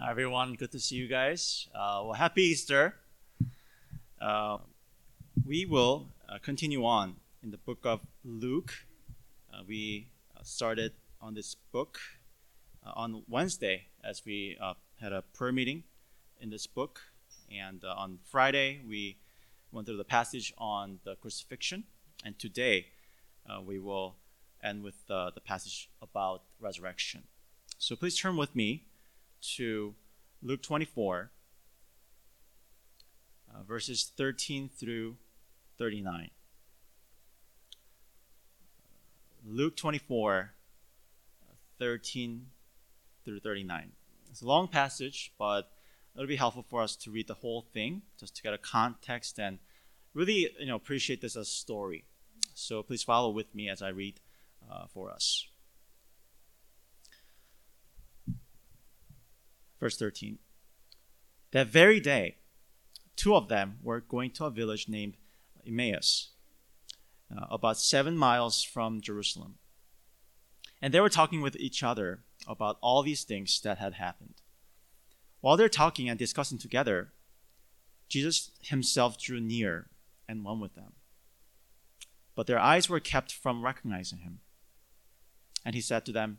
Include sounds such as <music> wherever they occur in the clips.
Hi, everyone. Good to see you guys. Uh, well, happy Easter. Uh, we will uh, continue on in the book of Luke. Uh, we uh, started on this book uh, on Wednesday as we had a prayer meeting in this book. And on Friday, we went through the passage on the crucifixion. And today, we will end with the passage about resurrection. So please turn with me to Luke 24, uh, verses 13 through 39. Luke 24, 13 through 39. It's a long passage, but it'll be helpful for us to read the whole thing just to get a context and really you know appreciate this as a story. So please follow with me as I read uh, for us. Verse 13. That very day, two of them were going to a village named Emmaus, uh, about seven miles from Jerusalem. And they were talking with each other about all these things that had happened. While they're talking and discussing together, Jesus himself drew near and went with them. But their eyes were kept from recognizing him. And he said to them,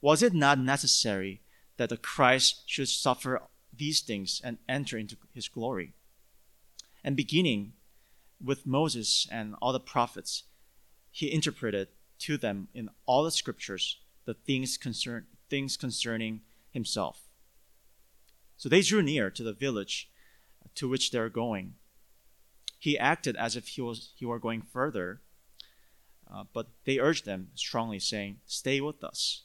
Was it not necessary that the Christ should suffer these things and enter into his glory? And beginning with Moses and all the prophets, he interpreted to them in all the scriptures the things, concern, things concerning himself. So they drew near to the village to which they were going. He acted as if he, was, he were going further, uh, but they urged them strongly, saying, Stay with us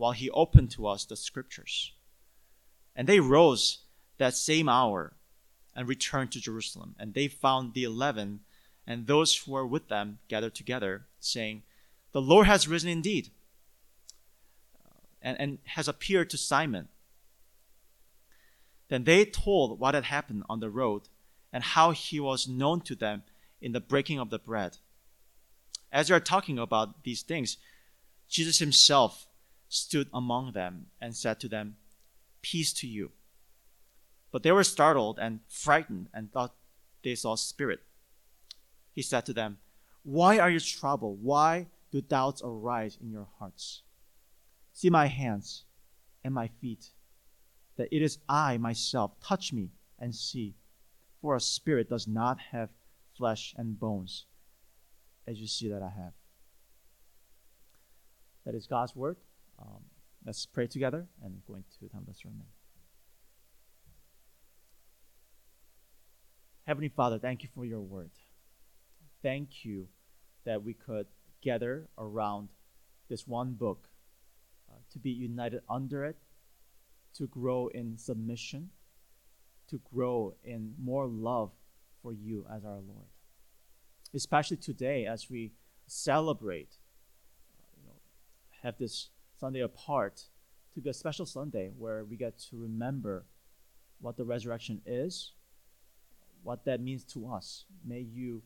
While he opened to us the scriptures. And they rose that same hour and returned to Jerusalem. And they found the eleven and those who were with them gathered together, saying, The Lord has risen indeed uh, and, and has appeared to Simon. Then they told what had happened on the road and how he was known to them in the breaking of the bread. As they are talking about these things, Jesus himself stood among them and said to them, Peace to you. But they were startled and frightened and thought they saw a spirit. He said to them, Why are you troubled? Why do doubts arise in your hearts? See my hands and my feet, that it is I myself. Touch me and see. For a spirit does not have flesh and bones, as you see that I have. That is God's word. Um, let's pray together and go into time of sermon. Heavenly Father, thank you for your word. Thank you that we could gather around this one book uh, to be united under it, to grow in submission, to grow in more love for you as our Lord. Especially today, as we celebrate, uh, you know, have this Sunday apart to be a special Sunday where we get to remember what the resurrection is, what that means to us. May you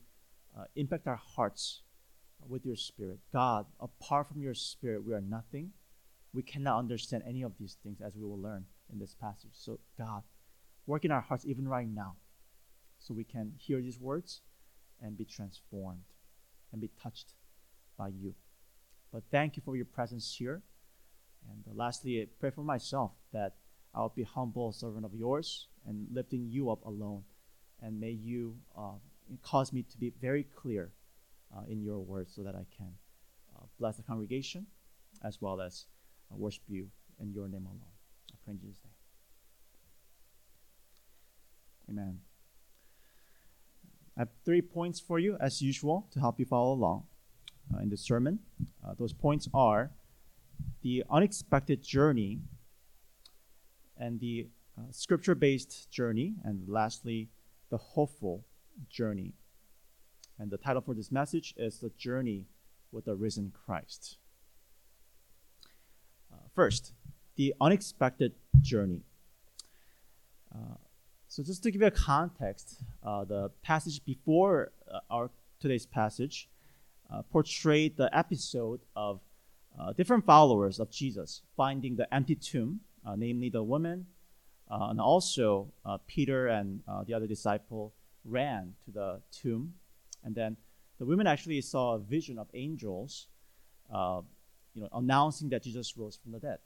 uh, impact our hearts with your spirit. God, apart from your spirit, we are nothing. We cannot understand any of these things as we will learn in this passage. So, God, work in our hearts even right now so we can hear these words and be transformed and be touched by you. But thank you for your presence here. And uh, lastly, I pray for myself that I'll be humble servant of yours and lifting you up alone. And may you uh, cause me to be very clear uh, in your words so that I can uh, bless the congregation as well as uh, worship you in your name alone. I pray in Jesus' name. Amen. I have three points for you, as usual, to help you follow along uh, in the sermon. Those points are the unexpected journey and the uh, scripture based journey, and lastly, the hopeful journey. And the title for this message is The Journey with the Risen Christ. Uh, first, the unexpected journey. Uh, so, just to give you a context, uh, the passage before uh, our today's passage uh, portrayed the episode of uh, different followers of Jesus finding the empty tomb, namely the woman, and also Peter and the other disciple ran to the tomb and then the women actually saw a vision of angels, uh, you know, announcing that Jesus rose from the dead.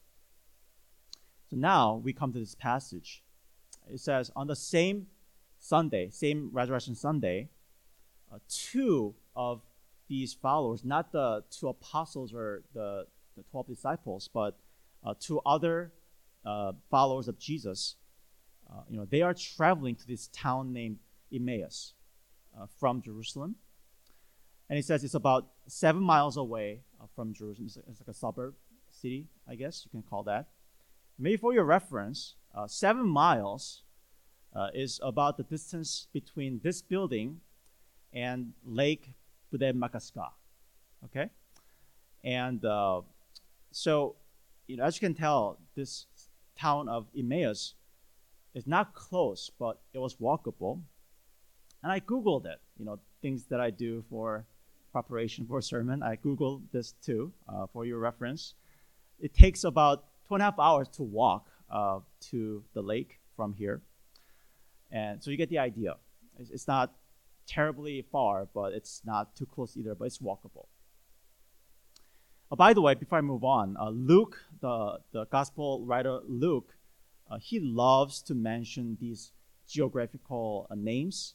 So now we come to this passage. It says, on the same Sunday, same Resurrection Sunday, uh, two of these followers, not the two apostles or the, the 12 disciples, but uh, two other uh, followers of Jesus, uh, you know, they are traveling to this town named Emmaus uh, from Jerusalem. And he says it's about seven miles away uh, from Jerusalem. It's, it's, like a suburb city, I guess you can call that. Maybe for your reference, uh, seven miles is about the distance between this building and Lake Budeh Okay? And uh, so, you know, as you can tell, this town of Emmaus is not close, but it was walkable. And I Googled it, you know, things that I do for preparation for sermon. I Googled this too uh, for your reference. It takes about two and a half hours to walk uh, to the lake from here. And so you get the idea. It's, it's not terribly far, but it's not too close either, but it's walkable. Uh, by the way, before I move on, uh, Luke, the, the gospel writer Luke, uh, he loves to mention these geographical uh, names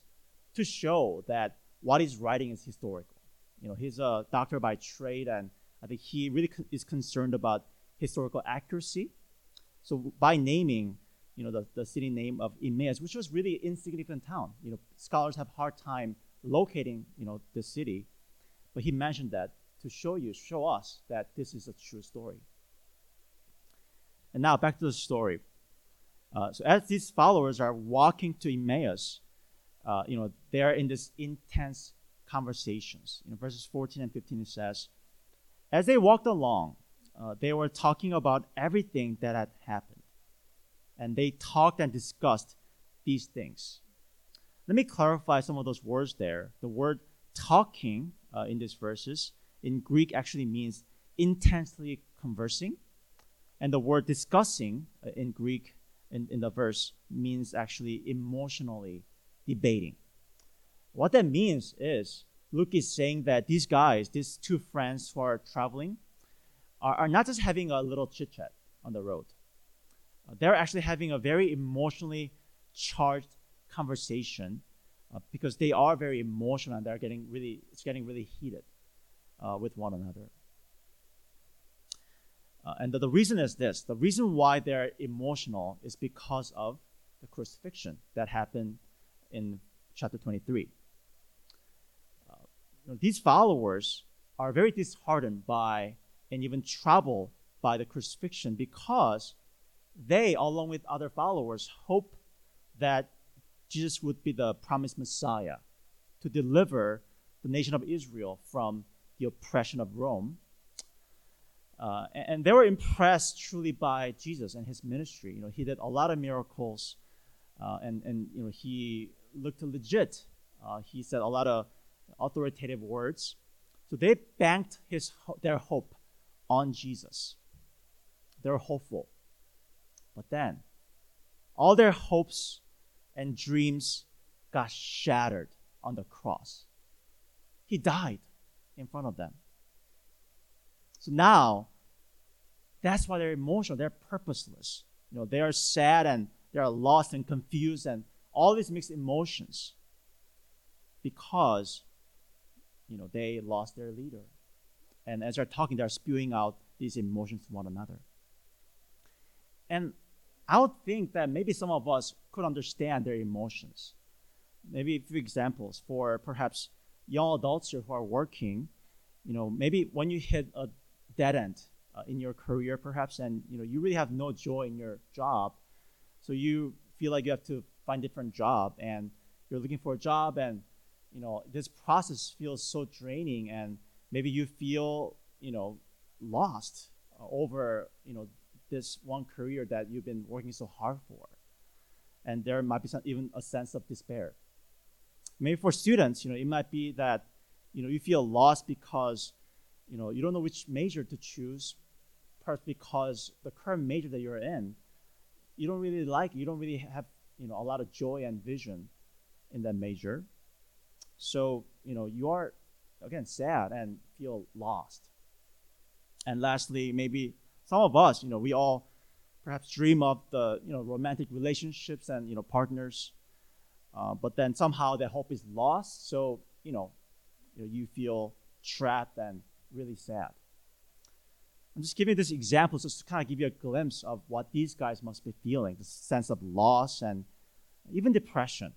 to show that what he's writing is historical. You know, he's a doctor by trade, and I think he really is concerned about historical accuracy. So by naming, you know, the, the city name of Emmaus, which was really insignificant town, you know, scholars have hard time locating, you know, this city, but he mentioned that to show you, show us that this is a true story. And now back to the story. Uh, so as these followers are walking to Emmaus, uh, you know, they are in this intense conversations. You know, verses 14 and 15 it says, as they walked along, uh, they were talking about everything that had happened, and they talked and discussed these things. Let me clarify some of those words there. The word talking uh, in these verses in Greek actually means intensely conversing, and the word discussing uh, in Greek in, in the verse means actually emotionally debating. What that means is Luke is saying that these guys, these two friends who are traveling, are, are not just having a little chit chat on the road. Uh, they're actually having a very emotionally charged conversation uh, because they are very emotional and they're getting really, it's getting really heated uh, with one another. Uh, and the, the reason is this the reason why they're emotional is because of the crucifixion that happened in chapter 23. Uh, you know, these followers are very disheartened by and even troubled by the crucifixion because they, along with other followers, hope that Jesus would be the promised Messiah to deliver the nation of Israel from the oppression of Rome. Uh, and, they were impressed truly by Jesus and his ministry. You know, he did a lot of miracles, uh, and and you know he looked legit. Uh, he said a lot of authoritative words. So they banked his their hope on Jesus. They were hopeful. But then, all their hopes and dreams got shattered on the cross. He died in front of them. So now, that's why they're emotional. They're purposeless. You know, they are sad and they are lost and confused and all these mixed emotions because, you know, they lost their leader. And as they're talking, they're spewing out these emotions to one another. And I would think that maybe some of us could understand their emotions. Maybe a few examples for perhaps young adults who are working. You know, maybe when you hit a dead end uh, in your career, perhaps, and you know you really have no joy in your job, so you feel like you have to find a different job, and you're looking for a job, and you know this process feels so draining, and maybe you feel you know lost over you know this one career that you've been working so hard for. And there might be some, even a sense of despair. Maybe for students, you know, it might be that, you know, you feel lost because, you know, you don't know which major to choose, perhaps because the current major that you're in, you don't really like, you don't really have, you know, a lot of joy and vision in that major. So, you know, you are, again, sad and feel lost. And lastly, maybe some of us, you know, we all perhaps dream of the, you know, romantic relationships and, you know, partners. Uh, but then somehow that hope is lost. So, you know, you, know, you feel trapped and really sad. I'm just giving you this example just to kind of give you a glimpse of what these guys must be feeling the sense of loss and even depression.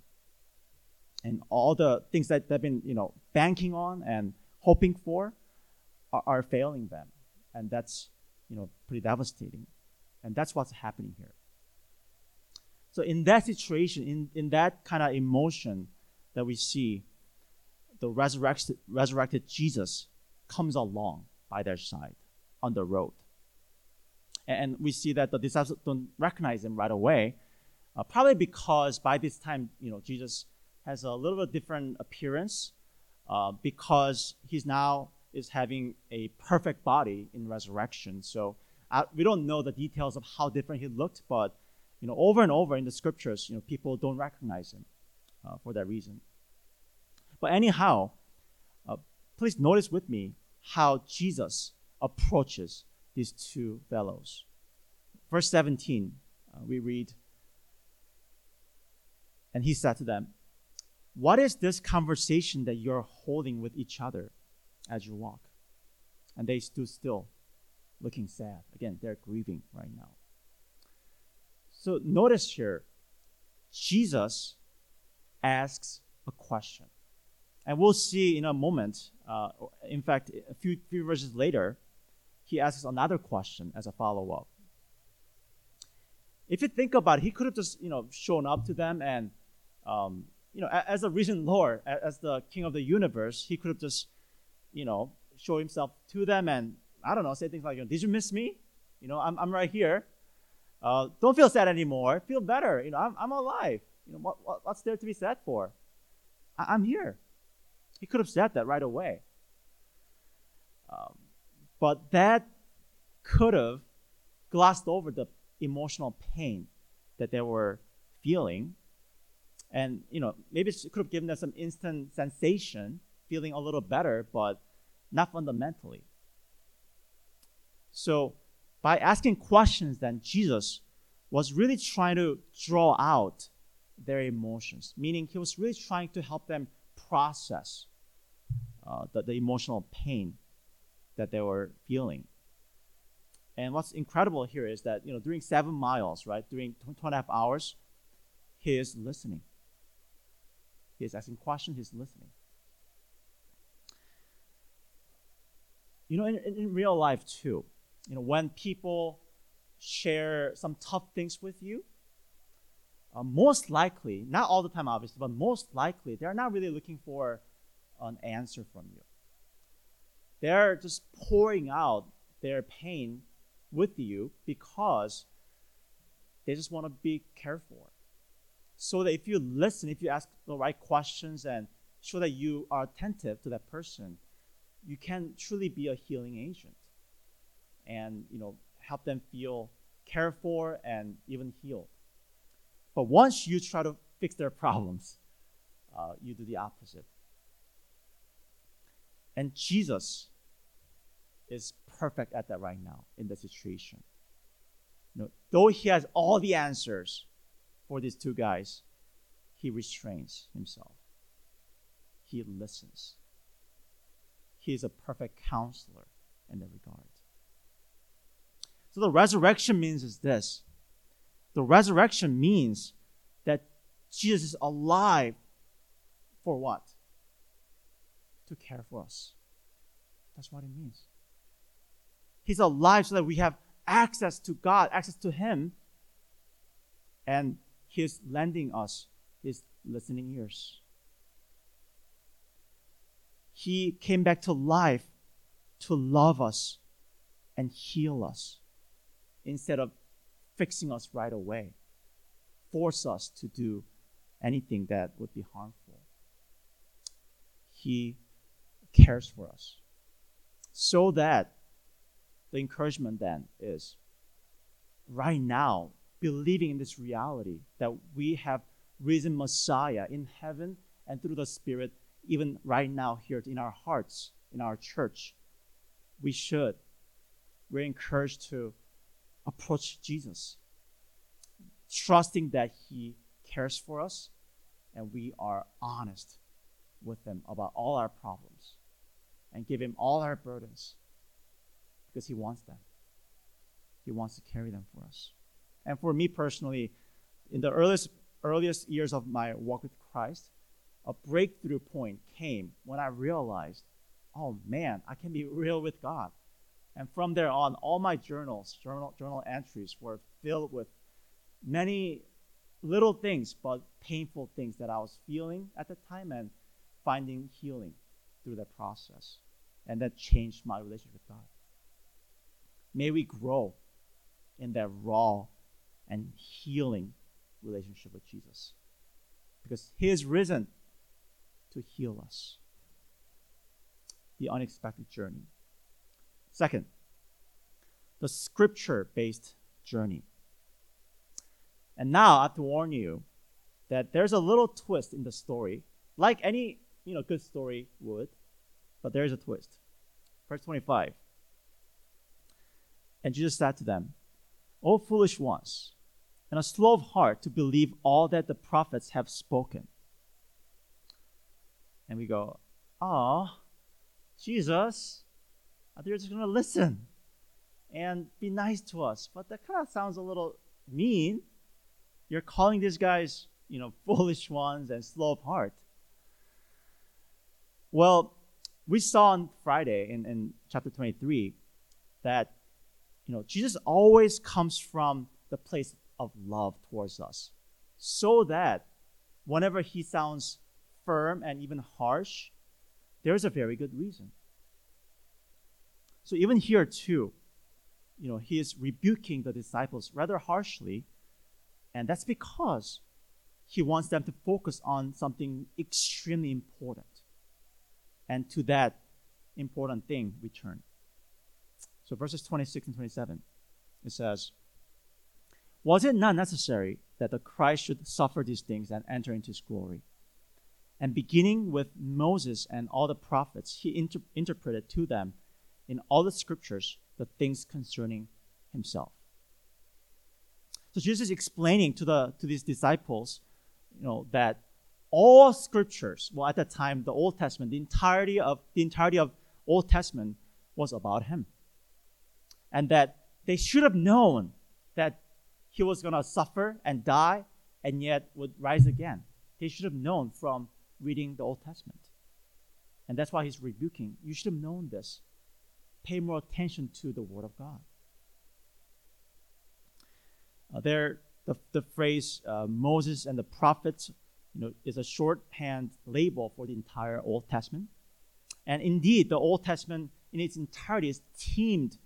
And all the things that they've been, you know, banking on and hoping for are, are failing them. And that's you know, pretty devastating. And that's what's happening here. So in that situation, in, in that kind of emotion that we see, the resurrected, resurrected Jesus comes along by their side on the road. And we see that the disciples don't recognize him right away, uh, probably because by this time, you know, Jesus has a little bit different appearance uh, because he's now is having a perfect body in resurrection. So uh, we don't know the details of how different he looked, but you know, over and over in the scriptures, you know, people don't recognize him uh, for that reason. But anyhow, uh, please notice with me how Jesus approaches these two fellows. Verse 17, uh, we read, and he said to them, What is this conversation that you're holding with each other? As you walk. And they stood still, looking sad. Again, they're grieving right now. So notice here, Jesus asks a question. And we'll see in a moment, uh, in fact, a few, few verses later, he asks another question as a follow up. If you think about it, he could have just, you know, shown up to them and, um, you know, as a risen Lord, as the King of the universe, he could have just you know, show himself to them and, I don't know, say things like, Did you miss me? You know, I'm, I'm right here. Uh, don't feel sad anymore. Feel better. You know, I'm, I'm alive. You know, what, what, what's there to be sad for? I, am here. He could have said that right away. Um, but that could have glossed over the emotional pain that they were feeling. And, you know, maybe it could have given them some instant sensation, feeling a little better, but not fundamentally. So, by asking questions, then Jesus was really trying to draw out their emotions, meaning he was really trying to help them process uh, the, the emotional pain that they were feeling. And what's incredible here is that, you know, during seven miles, right, during two and a half hours, he is listening. He's asking questions, he's listening. You know, in, in real life too, you know, when people share some tough things with you, uh, most likely, not all the time obviously, but most likely, they're not really looking for an answer from you. They're just pouring out their pain with you because they just want to be cared for. So that if you listen, if you ask the right questions and show that you are attentive to that person, you can truly be a healing agent and you know help them feel cared for and even healed. But once you try to fix their problems, uh, you do the opposite. And Jesus is perfect at that right now in the situation. You know, though he has all the answers for these two guys, he restrains himself. He listens. He is a perfect counselor in that regard. So the resurrection means is this. The resurrection means that Jesus is alive for what? To care for us. That's what it means. He's alive so that we have access to God, access to Him, and He's lending us His listening ears. He came back to life to love us and heal us instead of fixing us right away, force us to do anything that would be harmful. He cares for us. So that the encouragement then is right now, believing in this reality that we have risen Messiah in heaven and through the Spirit even right now here in our hearts, in our church, we should. We're encouraged to approach Jesus, trusting that He cares for us and we are honest with Him about all our problems and give Him all our burdens because He wants them. He wants to carry them for us. And for me personally, in the earliest, earliest years of my walk with Christ, a breakthrough point came when I realized, oh man, I can be <laughs> real with God. And from there on, all my journals, journal, journal entries were filled with many little things, but painful things that I was feeling at the time and finding healing through that process. And that changed my relationship with God. May we grow in that raw and healing relationship with Jesus. Because He is risen to heal us. The unexpected journey. Second, the scripture based journey. And now I have to warn you that there's a little twist in the story, like any you know good story would, but there is a twist. Verse 25. And Jesus said to them, O foolish ones, and a slow of heart to believe all that the prophets have spoken. And we go, Oh, Jesus, you just going to listen and be nice to us. But that kind of sounds a little mean. You're calling these guys, you know, <laughs> foolish ones and slow of heart. Well, we saw on Friday in, in chapter 23 that, you know, Jesus always comes from the place of love towards us so that whenever he sounds firm and even harsh, there's a very good reason. So even here too, you know, he is rebuking the disciples rather harshly, and that's because he wants them to focus on something extremely important. And to that important thing, we turn. So verses 26 and 27, it says, Was it not necessary that the Christ should suffer these things and enter into his glory? And beginning with Moses and all the prophets, he inter- interpreted to them in all the scriptures the things concerning himself. So Jesus is explaining to the to these disciples, you know, that all scriptures, well at that time the Old Testament, the entirety of the entirety of Old Testament was about him. And that they should have known that he was going to suffer and die and yet would rise again. They should have known from reading the Old Testament. And that's why he's rebuking. You should have known this. Pay more attention to the Word of God. Uh, there, the, the phrase uh, Moses and the prophets you know, is a shorthand label for the entire Old Testament. And indeed, the Old Testament in its entirety is teemed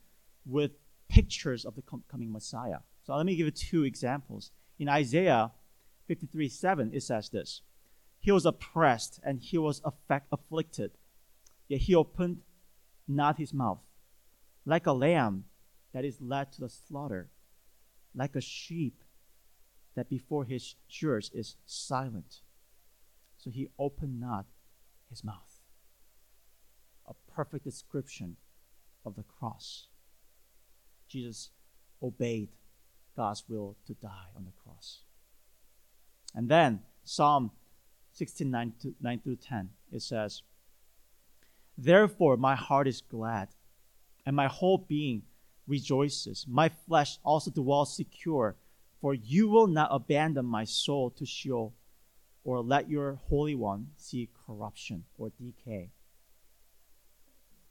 with pictures of the com- coming Messiah. So let me give you two examples. In Isaiah 53 7, it says this He was oppressed and he was affect- afflicted, yet he opened not his mouth. Like a lamb that is led to the slaughter, like a sheep that before his shearers is silent. So he opened not his mouth. A perfect description of the cross. Jesus obeyed God's will to die on the cross. And then Psalm 16, 9, 9 through 10, it says, Therefore my heart is glad, and my whole being rejoices. My flesh also dwells secure, for you will not abandon my soul to Sheol, or let your Holy One see corruption or decay.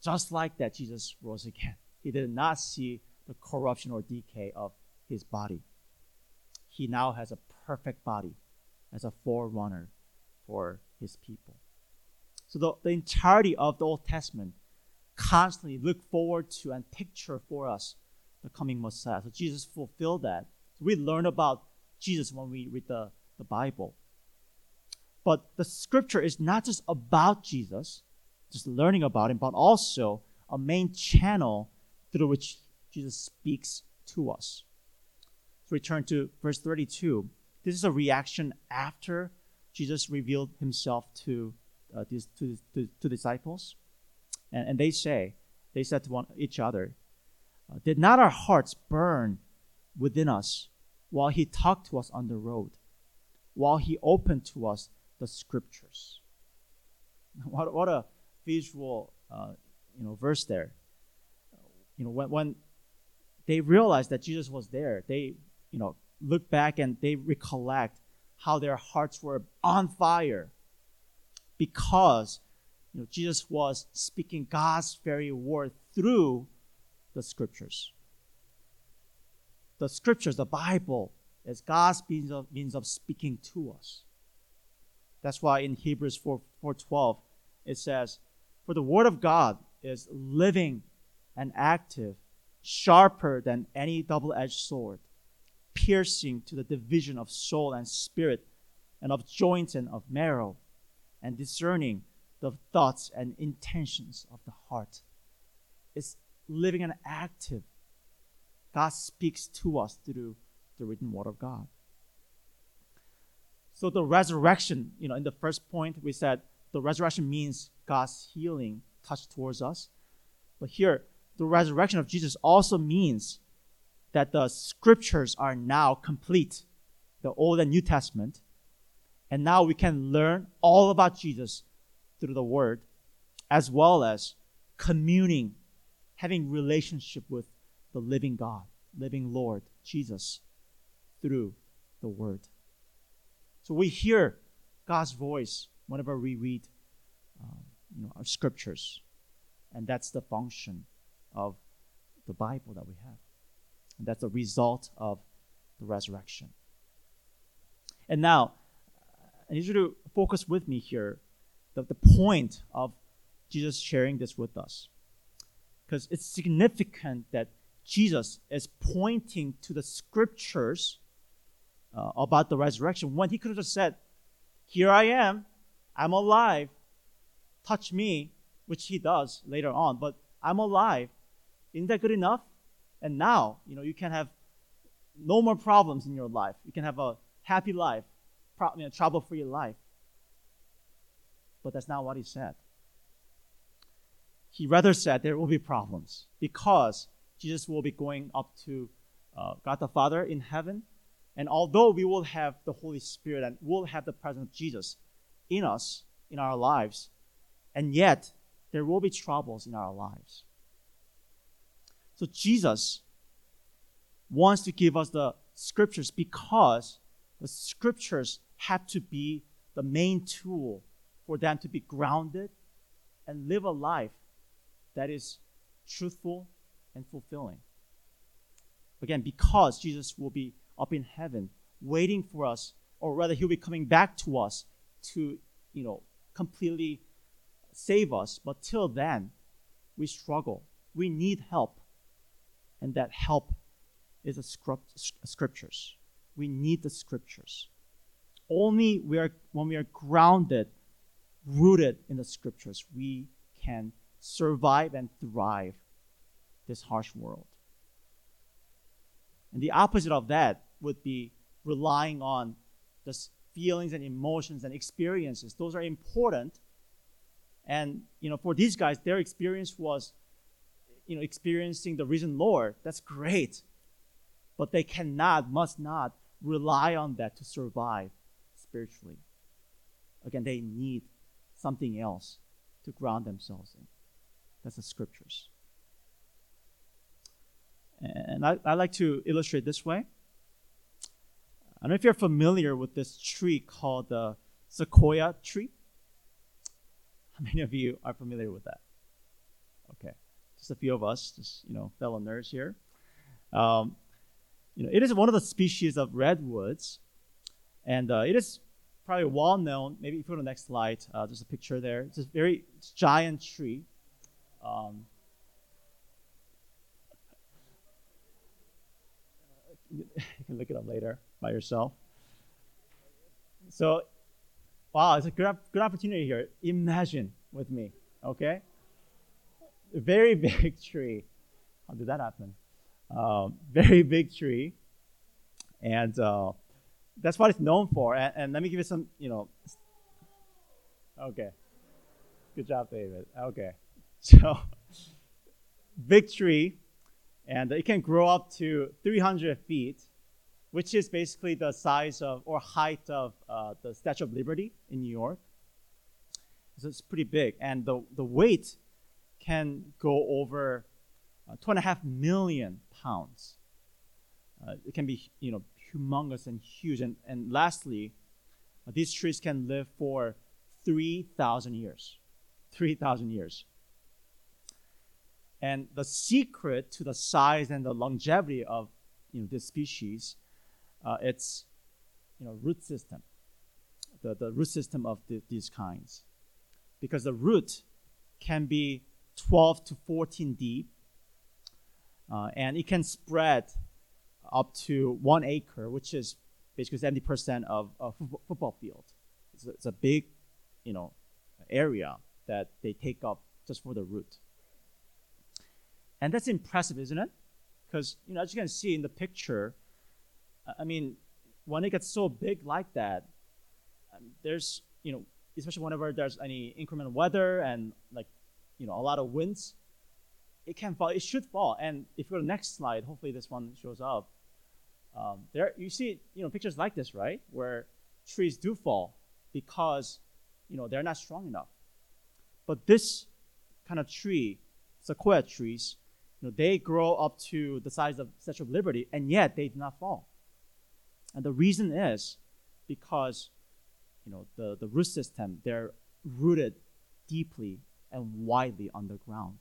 Just like that, Jesus rose again. <laughs> He did not see the corruption or decay of his body. He now has a perfect body as a forerunner for his people. So the, the entirety of the Old Testament constantly look forward to and picture for us the coming Messiah. So Jesus fulfilled that. So we learn about Jesus when we read the, the Bible. But the scripture is not just about Jesus, just learning about him, but also a main channel through which Jesus speaks to us. So return to verse 32. This is a reaction after Jesus revealed himself to, uh, to, to, to, to, disciples. And, and they say, they said to one, each other, uh, Did not our hearts burn within us while he talked to us on the road, while he opened to us the scriptures? <laughs> What, what a visual uh, you know, verse there. You know, when, when they realized that Jesus was there, they you know, look back and they recollect how their hearts were on fire because you know, Jesus was speaking God's very word through the scriptures. The scriptures, the Bible, is God's means of, means of speaking to us. That's why in Hebrews 4, 4.12 it says, For the word of God is living and active, sharper than any double-edged sword, piercing to the division of soul and spirit, and of joints and of marrow, and discerning the thoughts and intentions of the heart. It's living and active. God speaks to us through the written word of God. So the resurrection, you know, in the first point we said the resurrection means God's healing touch towards us. But here, the resurrection of Jesus also means that the scriptures are now complete, the Old and New Testament. And now we can learn all about Jesus through the Word, as well as communing, having relationship with the living God, living Lord, Jesus, through the Word. So we hear God's voice whenever we read um, you know, our scriptures. And that's the function of the Bible that we have. And that's a result of the resurrection. And now, I need you to focus with me here the, the point of Jesus sharing this with us. Because it's significant that Jesus is pointing to the scriptures uh, about the resurrection when he could have just said, Here I am, I'm alive, touch me, which he does later on, but I'm alive. Isn't that good enough? And now, you know, you can have no more problems in your life. You can have a happy life, pro- you know, trouble-free life. But that's not what he said. He rather said there will be problems because Jesus will be going up to uh, God the Father in heaven. And although we will have the Holy Spirit and will have the presence of Jesus in us, in our lives, and yet there will be troubles in our lives. So Jesus wants to give us the scriptures because the scriptures have to be the main tool for them to be grounded and live a life that is truthful and fulfilling. Again, because Jesus will be up in heaven waiting for us, or rather, he'll be coming back to us to, you know, completely save us. But till then, we struggle. We need help. And that help is the scriptures. We need the scriptures. Only we are, when we are grounded, rooted in the scriptures, we can survive and thrive this harsh world. And the opposite of that would be relying on the feelings and emotions and experiences. Those are important. And you know, for these guys, their experience was, you know, experiencing the risen Lord. That's great. But they cannot, must not rely on that to survive spiritually. Again, they need something else to ground themselves in. That's the scriptures. And I, I like to illustrate this way. I don't know if you're familiar with this tree called the sequoia tree. <laughs> How many of you are familiar with that? Just a few of us, just you know, fellow nerds here. Um, you know, it is one of the species of redwoods, and uh, it is probably well known. Maybe if you go to the next slide, uh, there's a picture there. It's a very giant tree. Um, <laughs> you can look it up later by yourself. So, wow, it's a good, good opportunity here. Imagine with me, okay? Very <laughs> big tree. How did that happen? Uh, very <laughs> big tree. And uh, that's what it's known for. And, and, let me give you some, you know. Okay. Good job, David. Okay. <laughs> So, big tree and it can grow up to 300 feet, which is basically the size of or height of uh, the Statue of Liberty in New York. So it's pretty big, and the, the weight can go over uh, two and a half million pounds. Uh, it can be you know humongous and huge, and and lastly, uh, these trees can live for three thousand years. Three thousand years. And the secret to the size and the longevity of you know, this species, uh, it's you know, root system, the, the root system of the, these kinds. Because the root can be 12 to 14 deep, uh, and it can spread up to one acre, which is basically 70% of a football field. It's a, it's a big, you know, area that they take up just for the root. And that's impressive, isn't it? Because, you know, as you can see in the picture, I mean, when it gets so big like that, um, there's, you know, especially whenever there's any inclement weather and like, you know, a lot of winds, it can fall. It should fall. And if you go to the next slide, hopefully this one shows up. Um, there, you see, you know, pictures like this, right, where trees do fall because, you know, they're not strong enough. But this kind of tree, sequoia trees, you know, they grow up to the size of Statue of Liberty, and yet they do not fall. And the reason is because you know the, the root system, they're rooted deeply and widely underground.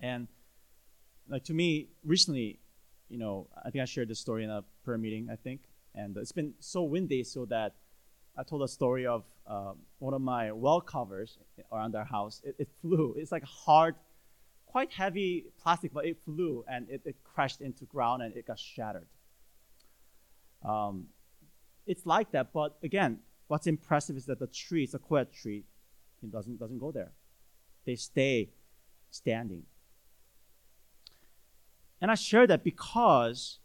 And like to me, recently, you know, I think I shared this story in a prayer meeting, I think, and it's been so windy so that I told a story of uh, one of my well covers around our house. It, it flew. It's like hard quite heavy plastic, but it flew and it, it crashed into ground and it got shattered. Um, it's like that, but again, what's impressive is that the tree, sequoia tree, it doesn't, doesn't go there. They stay standing. And I share that because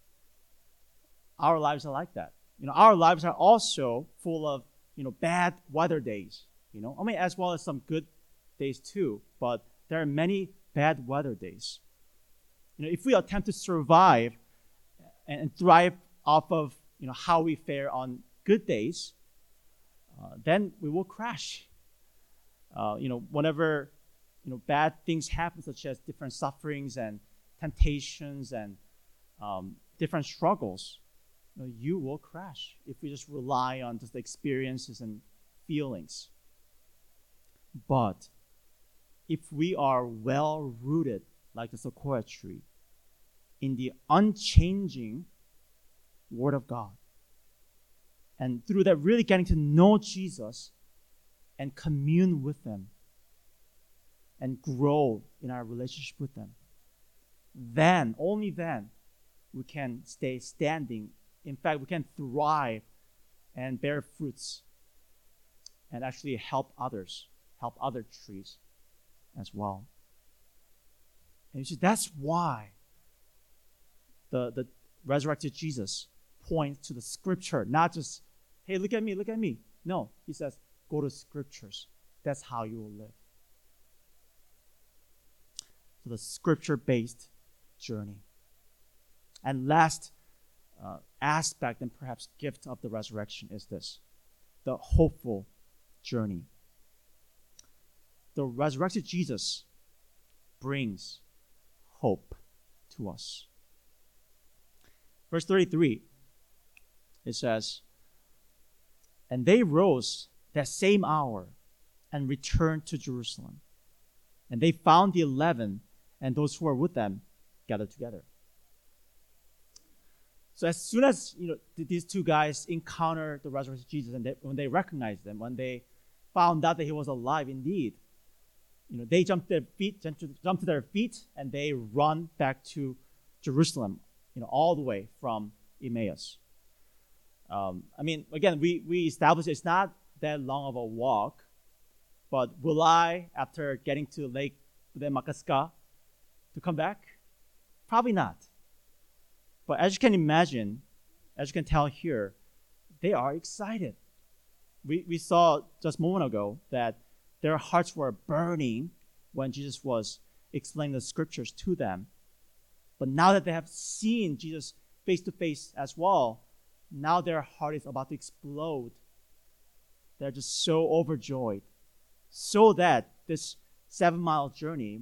our lives are like that. You know, our lives are also full of, you know, bad weather days, you know, I mean, as well as some good days too, but there are many bad weather days. You know, if we attempt to survive and thrive off of you know how we fare on good days, uh, then we will crash. Uh, you know, whenever you know bad things happen, such as different sufferings and temptations and um, different struggles, you, know, you will crash if we just rely on just experiences and feelings. But if we are well rooted, like the sequoia tree, in the unchanging Word of God, and through that, really getting to know Jesus and commune with them and grow in our relationship with them, then, only then, we can stay standing. In fact, we can thrive and bear fruits and actually help others, help other trees as well. And you see, that's why the, the resurrected Jesus points to the scripture, not just, hey, look at me, look at me. No, he says, go to scriptures. That's how you will live. So the scripture based journey. And last uh, aspect and perhaps gift of the resurrection is this the hopeful journey. The resurrected Jesus brings hope to us. Verse 33, it says, And they rose that same hour and returned to Jerusalem. And they found the eleven and those who were with them gathered together. So as soon as you know these two guys encountered the resurrected Jesus, and they, when they recognized him, when they found out that he was alive indeed, you know they jumped their feet, jumped to their feet, and they run back to Jerusalem, you know, all the way from Emmaus. Um, I mean, again, we we established it's not that long of a walk, but will I, after getting to Lake Makaska, to come back? Probably not. But as you can imagine, as you can tell here, they are excited. We, we saw just a moment ago that their hearts were burning when Jesus was explaining the scriptures to them. But now that they have seen Jesus face to face as well, now their heart is about to explode. They're just so overjoyed. So that this seven mile journey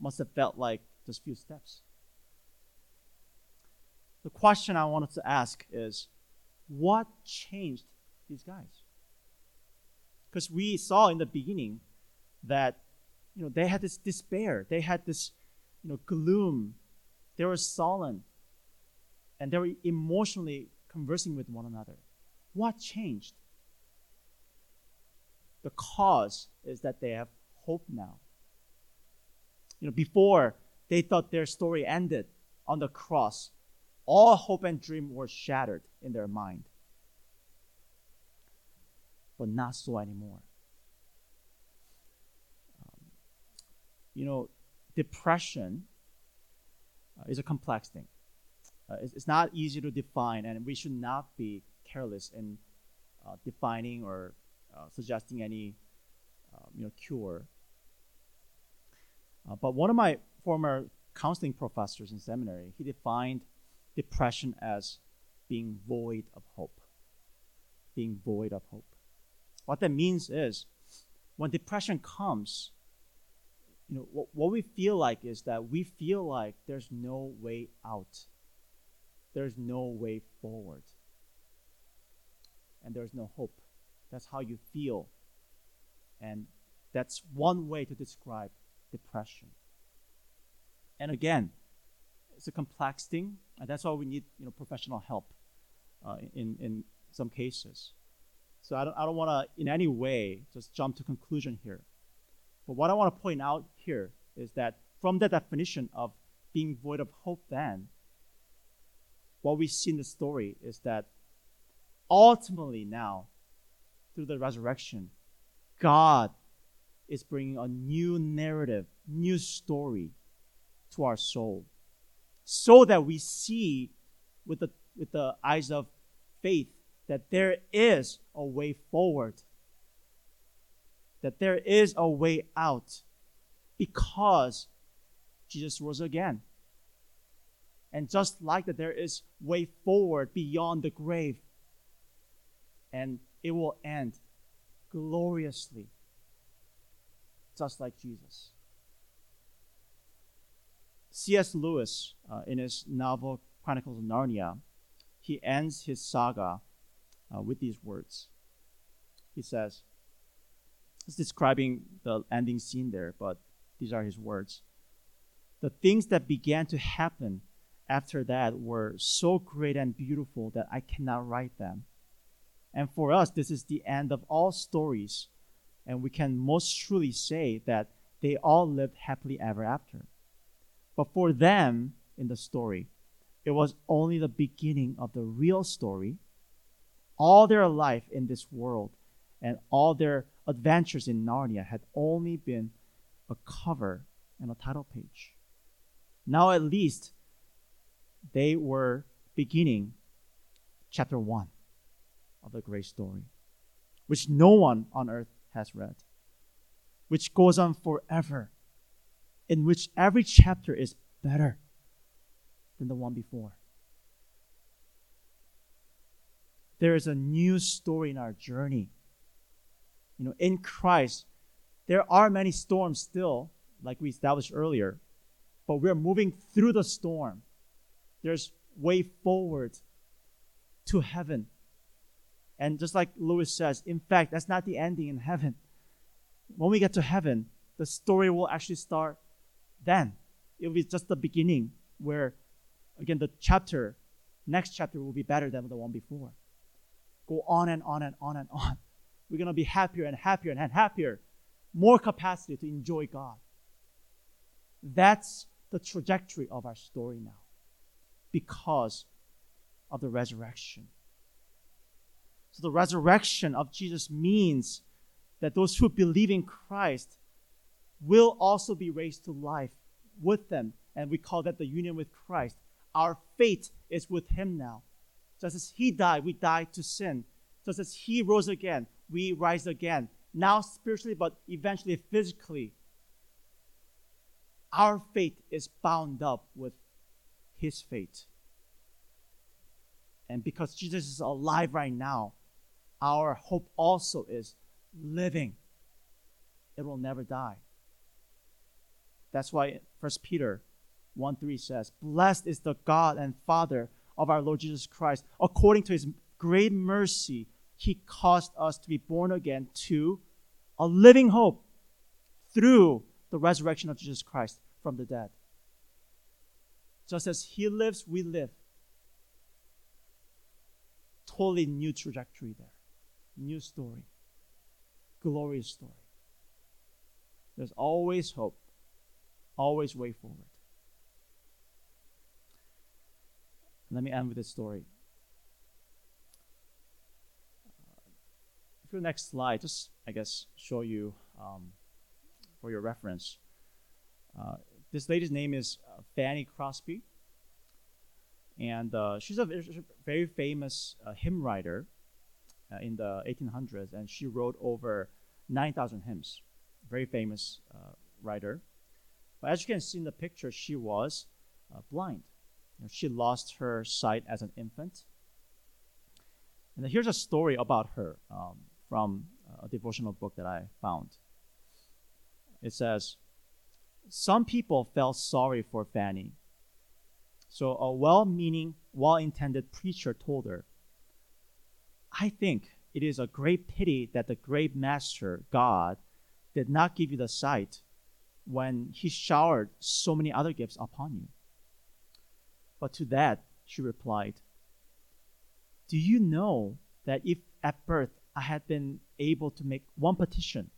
must have felt like just a few steps the question I wanted to ask is what changed these guys? Because we saw in the beginning that you know they had this despair, they had this you know gloom, they were sullen, and they were emotionally conversing with one another. What changed? The cause is that they have hope now. You know, before they thought their story ended on the cross all hope and dream were shattered in their mind. But not so anymore. Um, you know, depression uh, is a complex thing. Uh, it's, it's, not easy to define, and we should not be careless in uh, defining or uh, suggesting any, um, you know, cure. Uh, but one of my former counseling professors in seminary, he defined depression as being void of hope. Being void of hope. What that means is when depression comes, you know, what, what we feel like is that we feel like there's no way out. There's no way forward. And there's no hope. That's how you feel. And that's one way to describe depression. And again, it's a complex thing, and that's why we need you know professional help uh, in in some cases. So I don't I don't want to in any way just jump to conclusion here. But what I want to point out here is that from the definition of being void of hope, then what we see in the story is that ultimately now through the resurrection, God is bringing a new narrative, new story to our soul so that we see with the, with the eyes of faith that there is a way forward, that there is a way out because Jesus rose again. And just like that, there is way forward beyond the grave. And it will end gloriously, just like Jesus. C.S. Lewis, uh, in his novel Chronicles of Narnia, he ends his saga uh, with these words. He says, He's describing the ending scene there, but these are his words. The things that began to happen after that were so great and beautiful that I cannot write them. And for us, this is the end of all stories, and we can most truly say that they all lived happily ever after. But for them in the story, it was only the beginning of the real story. All their life in this world and all their adventures in Narnia had only been a cover and a title page. Now, at least, they were beginning chapter 1 of the great story, which no one on earth has read, which goes on forever, in which every chapter is better than the one before. There is a new story in our journey. You know, in Christ, there are many storms still, like we established earlier, but we're moving through the storm. There's way forward to heaven. And just like Lewis says, in fact, that's not the ending in heaven. When we get to heaven, the story will actually start then. It will be just the beginning where, again, the chapter, next chapter will be better than the one before. Go on and on and on and on. We're going to be happier and happier and happier. More capacity to enjoy God. That's the trajectory of our story now because of the resurrection. So, the resurrection of Jesus means that those who believe in Christ will also be raised to life with them. And we call that the union with Christ. Our fate is with Him now. Just as He died, we died to sin. Just as He rose again, we rise again. Now spiritually, but eventually physically. Our fate is bound up with His fate. And because Jesus is alive right now, our hope also is living. It will never die. That's why 1 Peter 1 3 says, Blessed is the God and Father of our Lord Jesus Christ. According to his great mercy, he caused us to be born again to a living hope through the resurrection of Jesus Christ from the dead. Just as he lives, we live. Totally new trajectory there. New story. Glorious story. There's always hope, always way forward. Let me end with this story. If you next slide, just I guess show you um, for your reference. Uh, this lady's name is uh, Fanny Crosby, and uh, she's a very famous uh, hymn writer uh, in the 1800s, and she wrote over 9,000 hymns. Very famous uh, writer. But as you can see in the picture, she was blind. You know, she lost her sight as an infant. And here's a story about her um, from a devotional book that I found. It says, Some people felt sorry for Fanny. So a well meaning, well intended preacher told her, I think it is a great pity that the great master, God, did not give you the sight when he showered so many other gifts upon you. But to that, she replied, Do you know that if at birth I had been able to make one petition,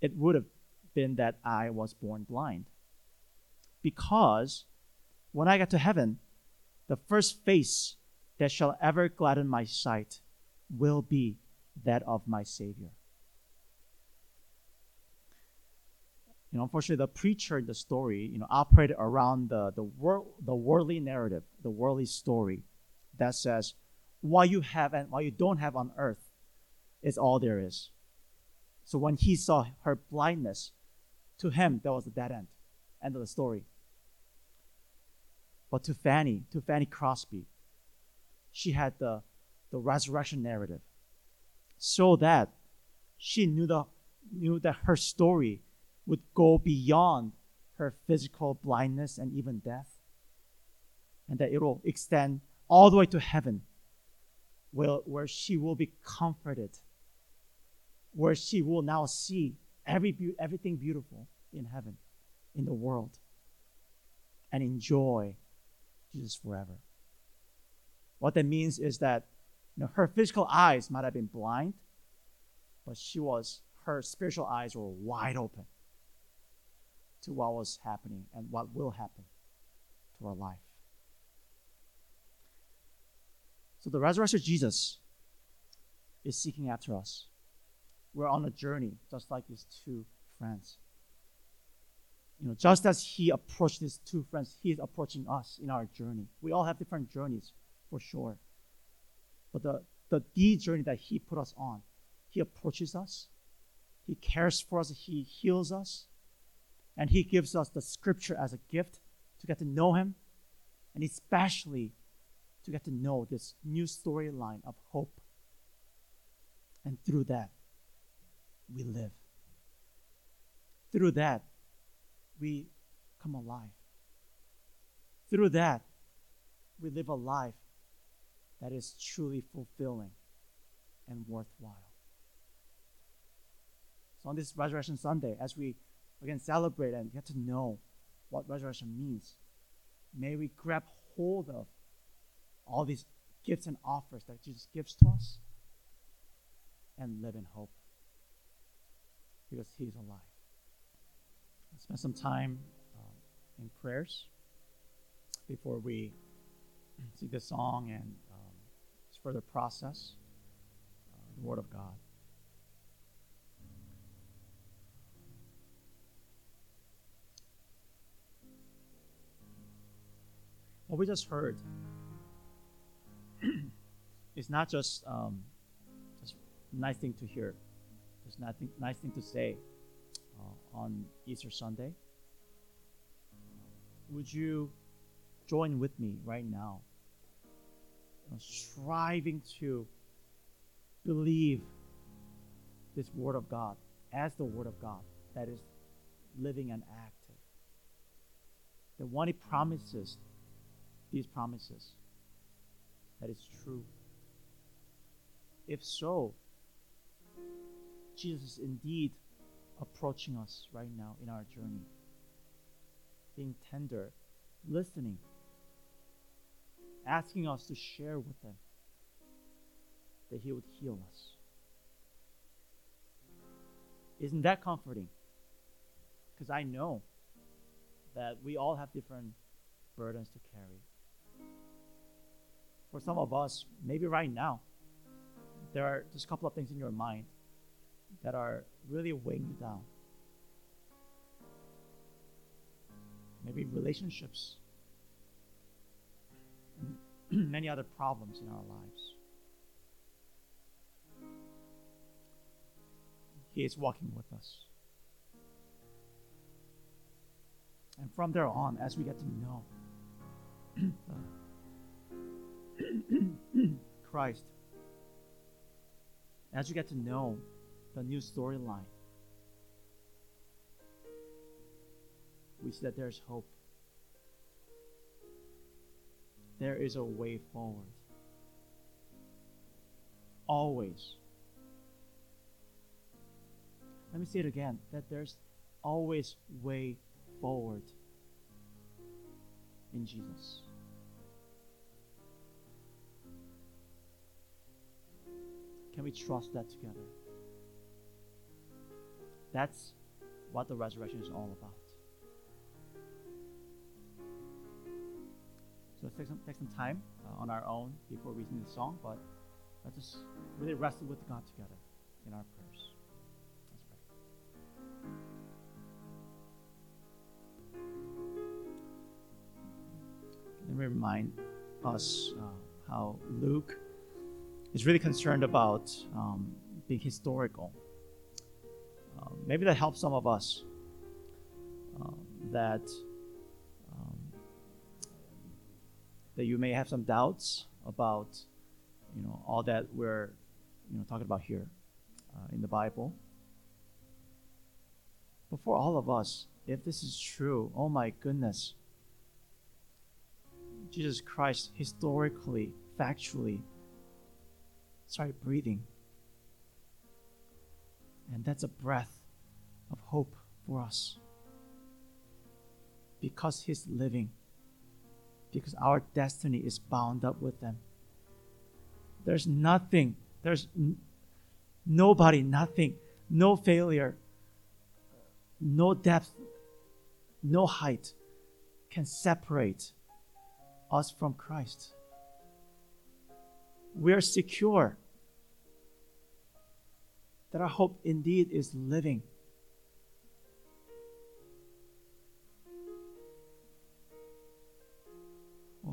it would have been that I was born blind? Because when I got to heaven, the first face that shall ever gladden my sight will be that of my Savior. you know, unfortunately, the preacher in the story, you know, operated around the the world, the worldly narrative, the worldly story, that says, what you have and what you don't have on earth is all there is. So when he saw her blindness, to him that was the dead end, end of the story. But to Fanny, to Fanny Crosby, she had the the resurrection narrative, so that she knew the knew that her story would go beyond her physical blindness and even death. And that it will extend all the way to heaven, where, where she will be comforted where she will now see every everything beautiful in heaven, in the world, and enjoy Jesus forever. What that means is that know, her physical eyes might have been blind, but she was her spiritual eyes were wide open to what was happening and what will happen to our life. So the resurrected Jesus is seeking after us. We're on a journey, just like these two friends. You know, just as he approached these two friends, he is approaching us in our journey. We all have different journeys, for sure. But the, the, journey that he put us on, he approaches us, he cares for us, he heals us, and he gives us the scripture as a gift to get to know him, and especially to get to know this new storyline of hope. And through that, we live. Through that, we come alive. Through that, we live a life that is truly fulfilling and worthwhile. So, on this Resurrection Sunday, as we again celebrate and get to know what resurrection means, may we grab hold of all these gifts and offers that Jesus gives to us and live in hope because He's alive. Let's spend some time um, in prayers before we sing this song and further process uh, the Word of God. What we just heard <clears throat> is not just um, just nice thing to hear, just nothing nice thing to say uh, on Easter Sunday. Would you join with me right now, striving to believe this Word of God as the Word of God that is living and active? The one He promises these promises? That is true. If so, Jesus is indeed approaching us right now in our journey, being tender, listening, asking us to share with them that He would heal us. Isn't that comforting? Because I know that we all have different burdens to carry for some of us, maybe right now, there are just a couple of things in your mind that are really weighing you down. Maybe relationships, <clears throat> many other problems in our lives. He is walking with us. And from there on, as we get to know <clears throat> Christ, as you get to know the new storyline, we see that there's hope. There is a way forward. Always. Let me say it again that there's always way forward in Jesus. Can we trust that together? That's what the resurrection is all about. Let's take some, take some time uh, on our own before we sing the song, but let's just really wrestle with God together in our prayers. Let me remind us uh, how Luke is really concerned about um, being historical. Uh, maybe that helps some of us. Um, that that you may have some doubts about, you know, all that we're, you know, talking about here uh, in the Bible. But for all of us, if this is true, oh my goodness, Jesus Christ historically, factually started breathing. And that's a breath of hope for us. Because He's living, because our destiny is bound up with them. There's nothing, there's n- nobody, nothing, no failure, no depth, no height can separate us from Christ. We are secure that our hope indeed is living.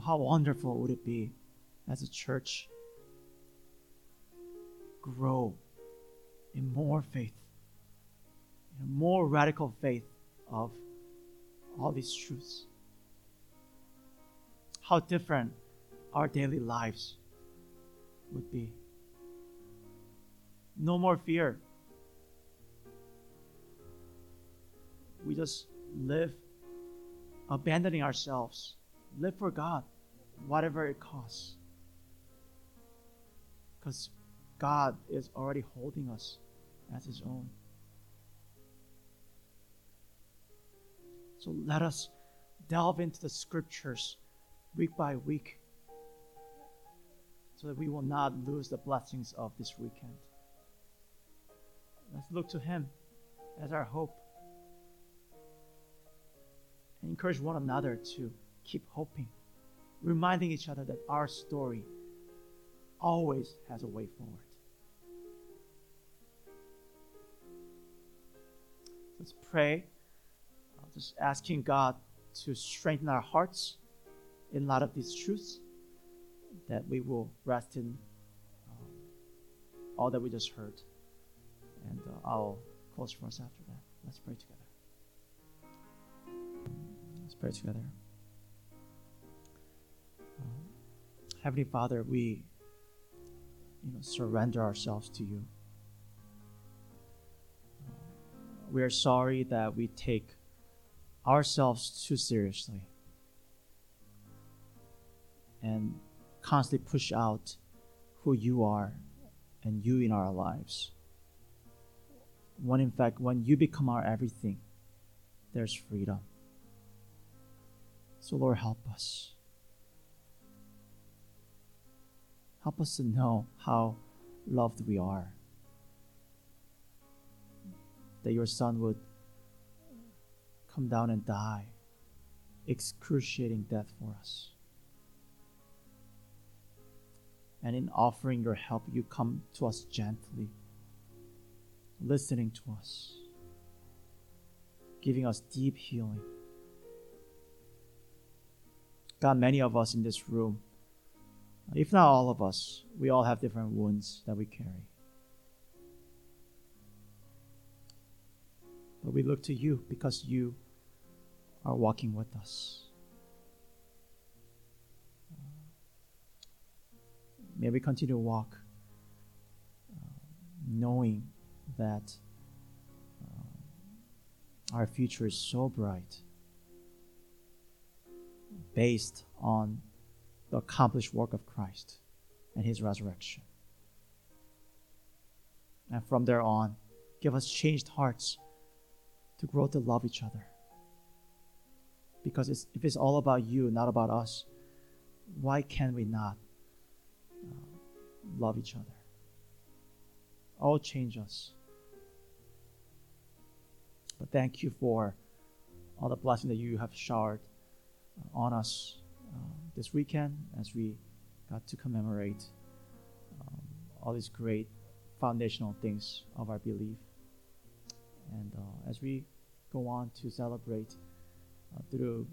How wonderful would it be as a church grow in more faith, in more radical faith of all these truths? How different our daily lives would be. No more fear. We just live abandoning ourselves. Live for God, whatever it costs. Because God is already holding us as His own. So let us delve into the scriptures week by week so that we will not lose the blessings of this weekend. Let's look to Him as our hope and encourage one another to keep hoping, reminding each other that our story always has a way forward. Let's pray, just asking God to strengthen our hearts in light of these truths, that we will rest in um, all that we just heard. And uh, I'll close for us after that. Let's pray together. Let's pray together. Heavenly Father, we you know, surrender ourselves to you. We are sorry that we take ourselves too seriously and constantly push out who you are and you in our lives. When in fact, when you become our everything, there's freedom. So, Lord, help us. Help us to know how loved we are. That your Son would come down and die, excruciating death for us. And in offering your help, you come to us gently, listening to us, giving us deep healing. God, many of us in this room, if not all of us, we all have different wounds that we carry. But we look to you because you are walking with us. May we continue to walk uh, knowing that uh, our future is so bright based on the accomplished work of Christ and his resurrection. And from there on, give us changed hearts to grow to love each other. Because it's, if it's all about you, not about us, why can we not uh, love each other? All change us. But thank you for all the blessing that you have showered on us this weekend as we got to commemorate um, all these great foundational things of our belief. And uh, as we go on to celebrate uh, through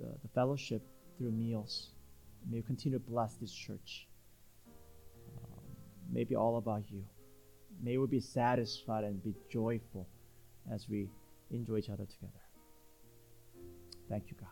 the, the, fellowship, through meals, may you continue to bless this church. Um, may be all about you. May we be satisfied and be joyful as we enjoy each other together. Thank you, God.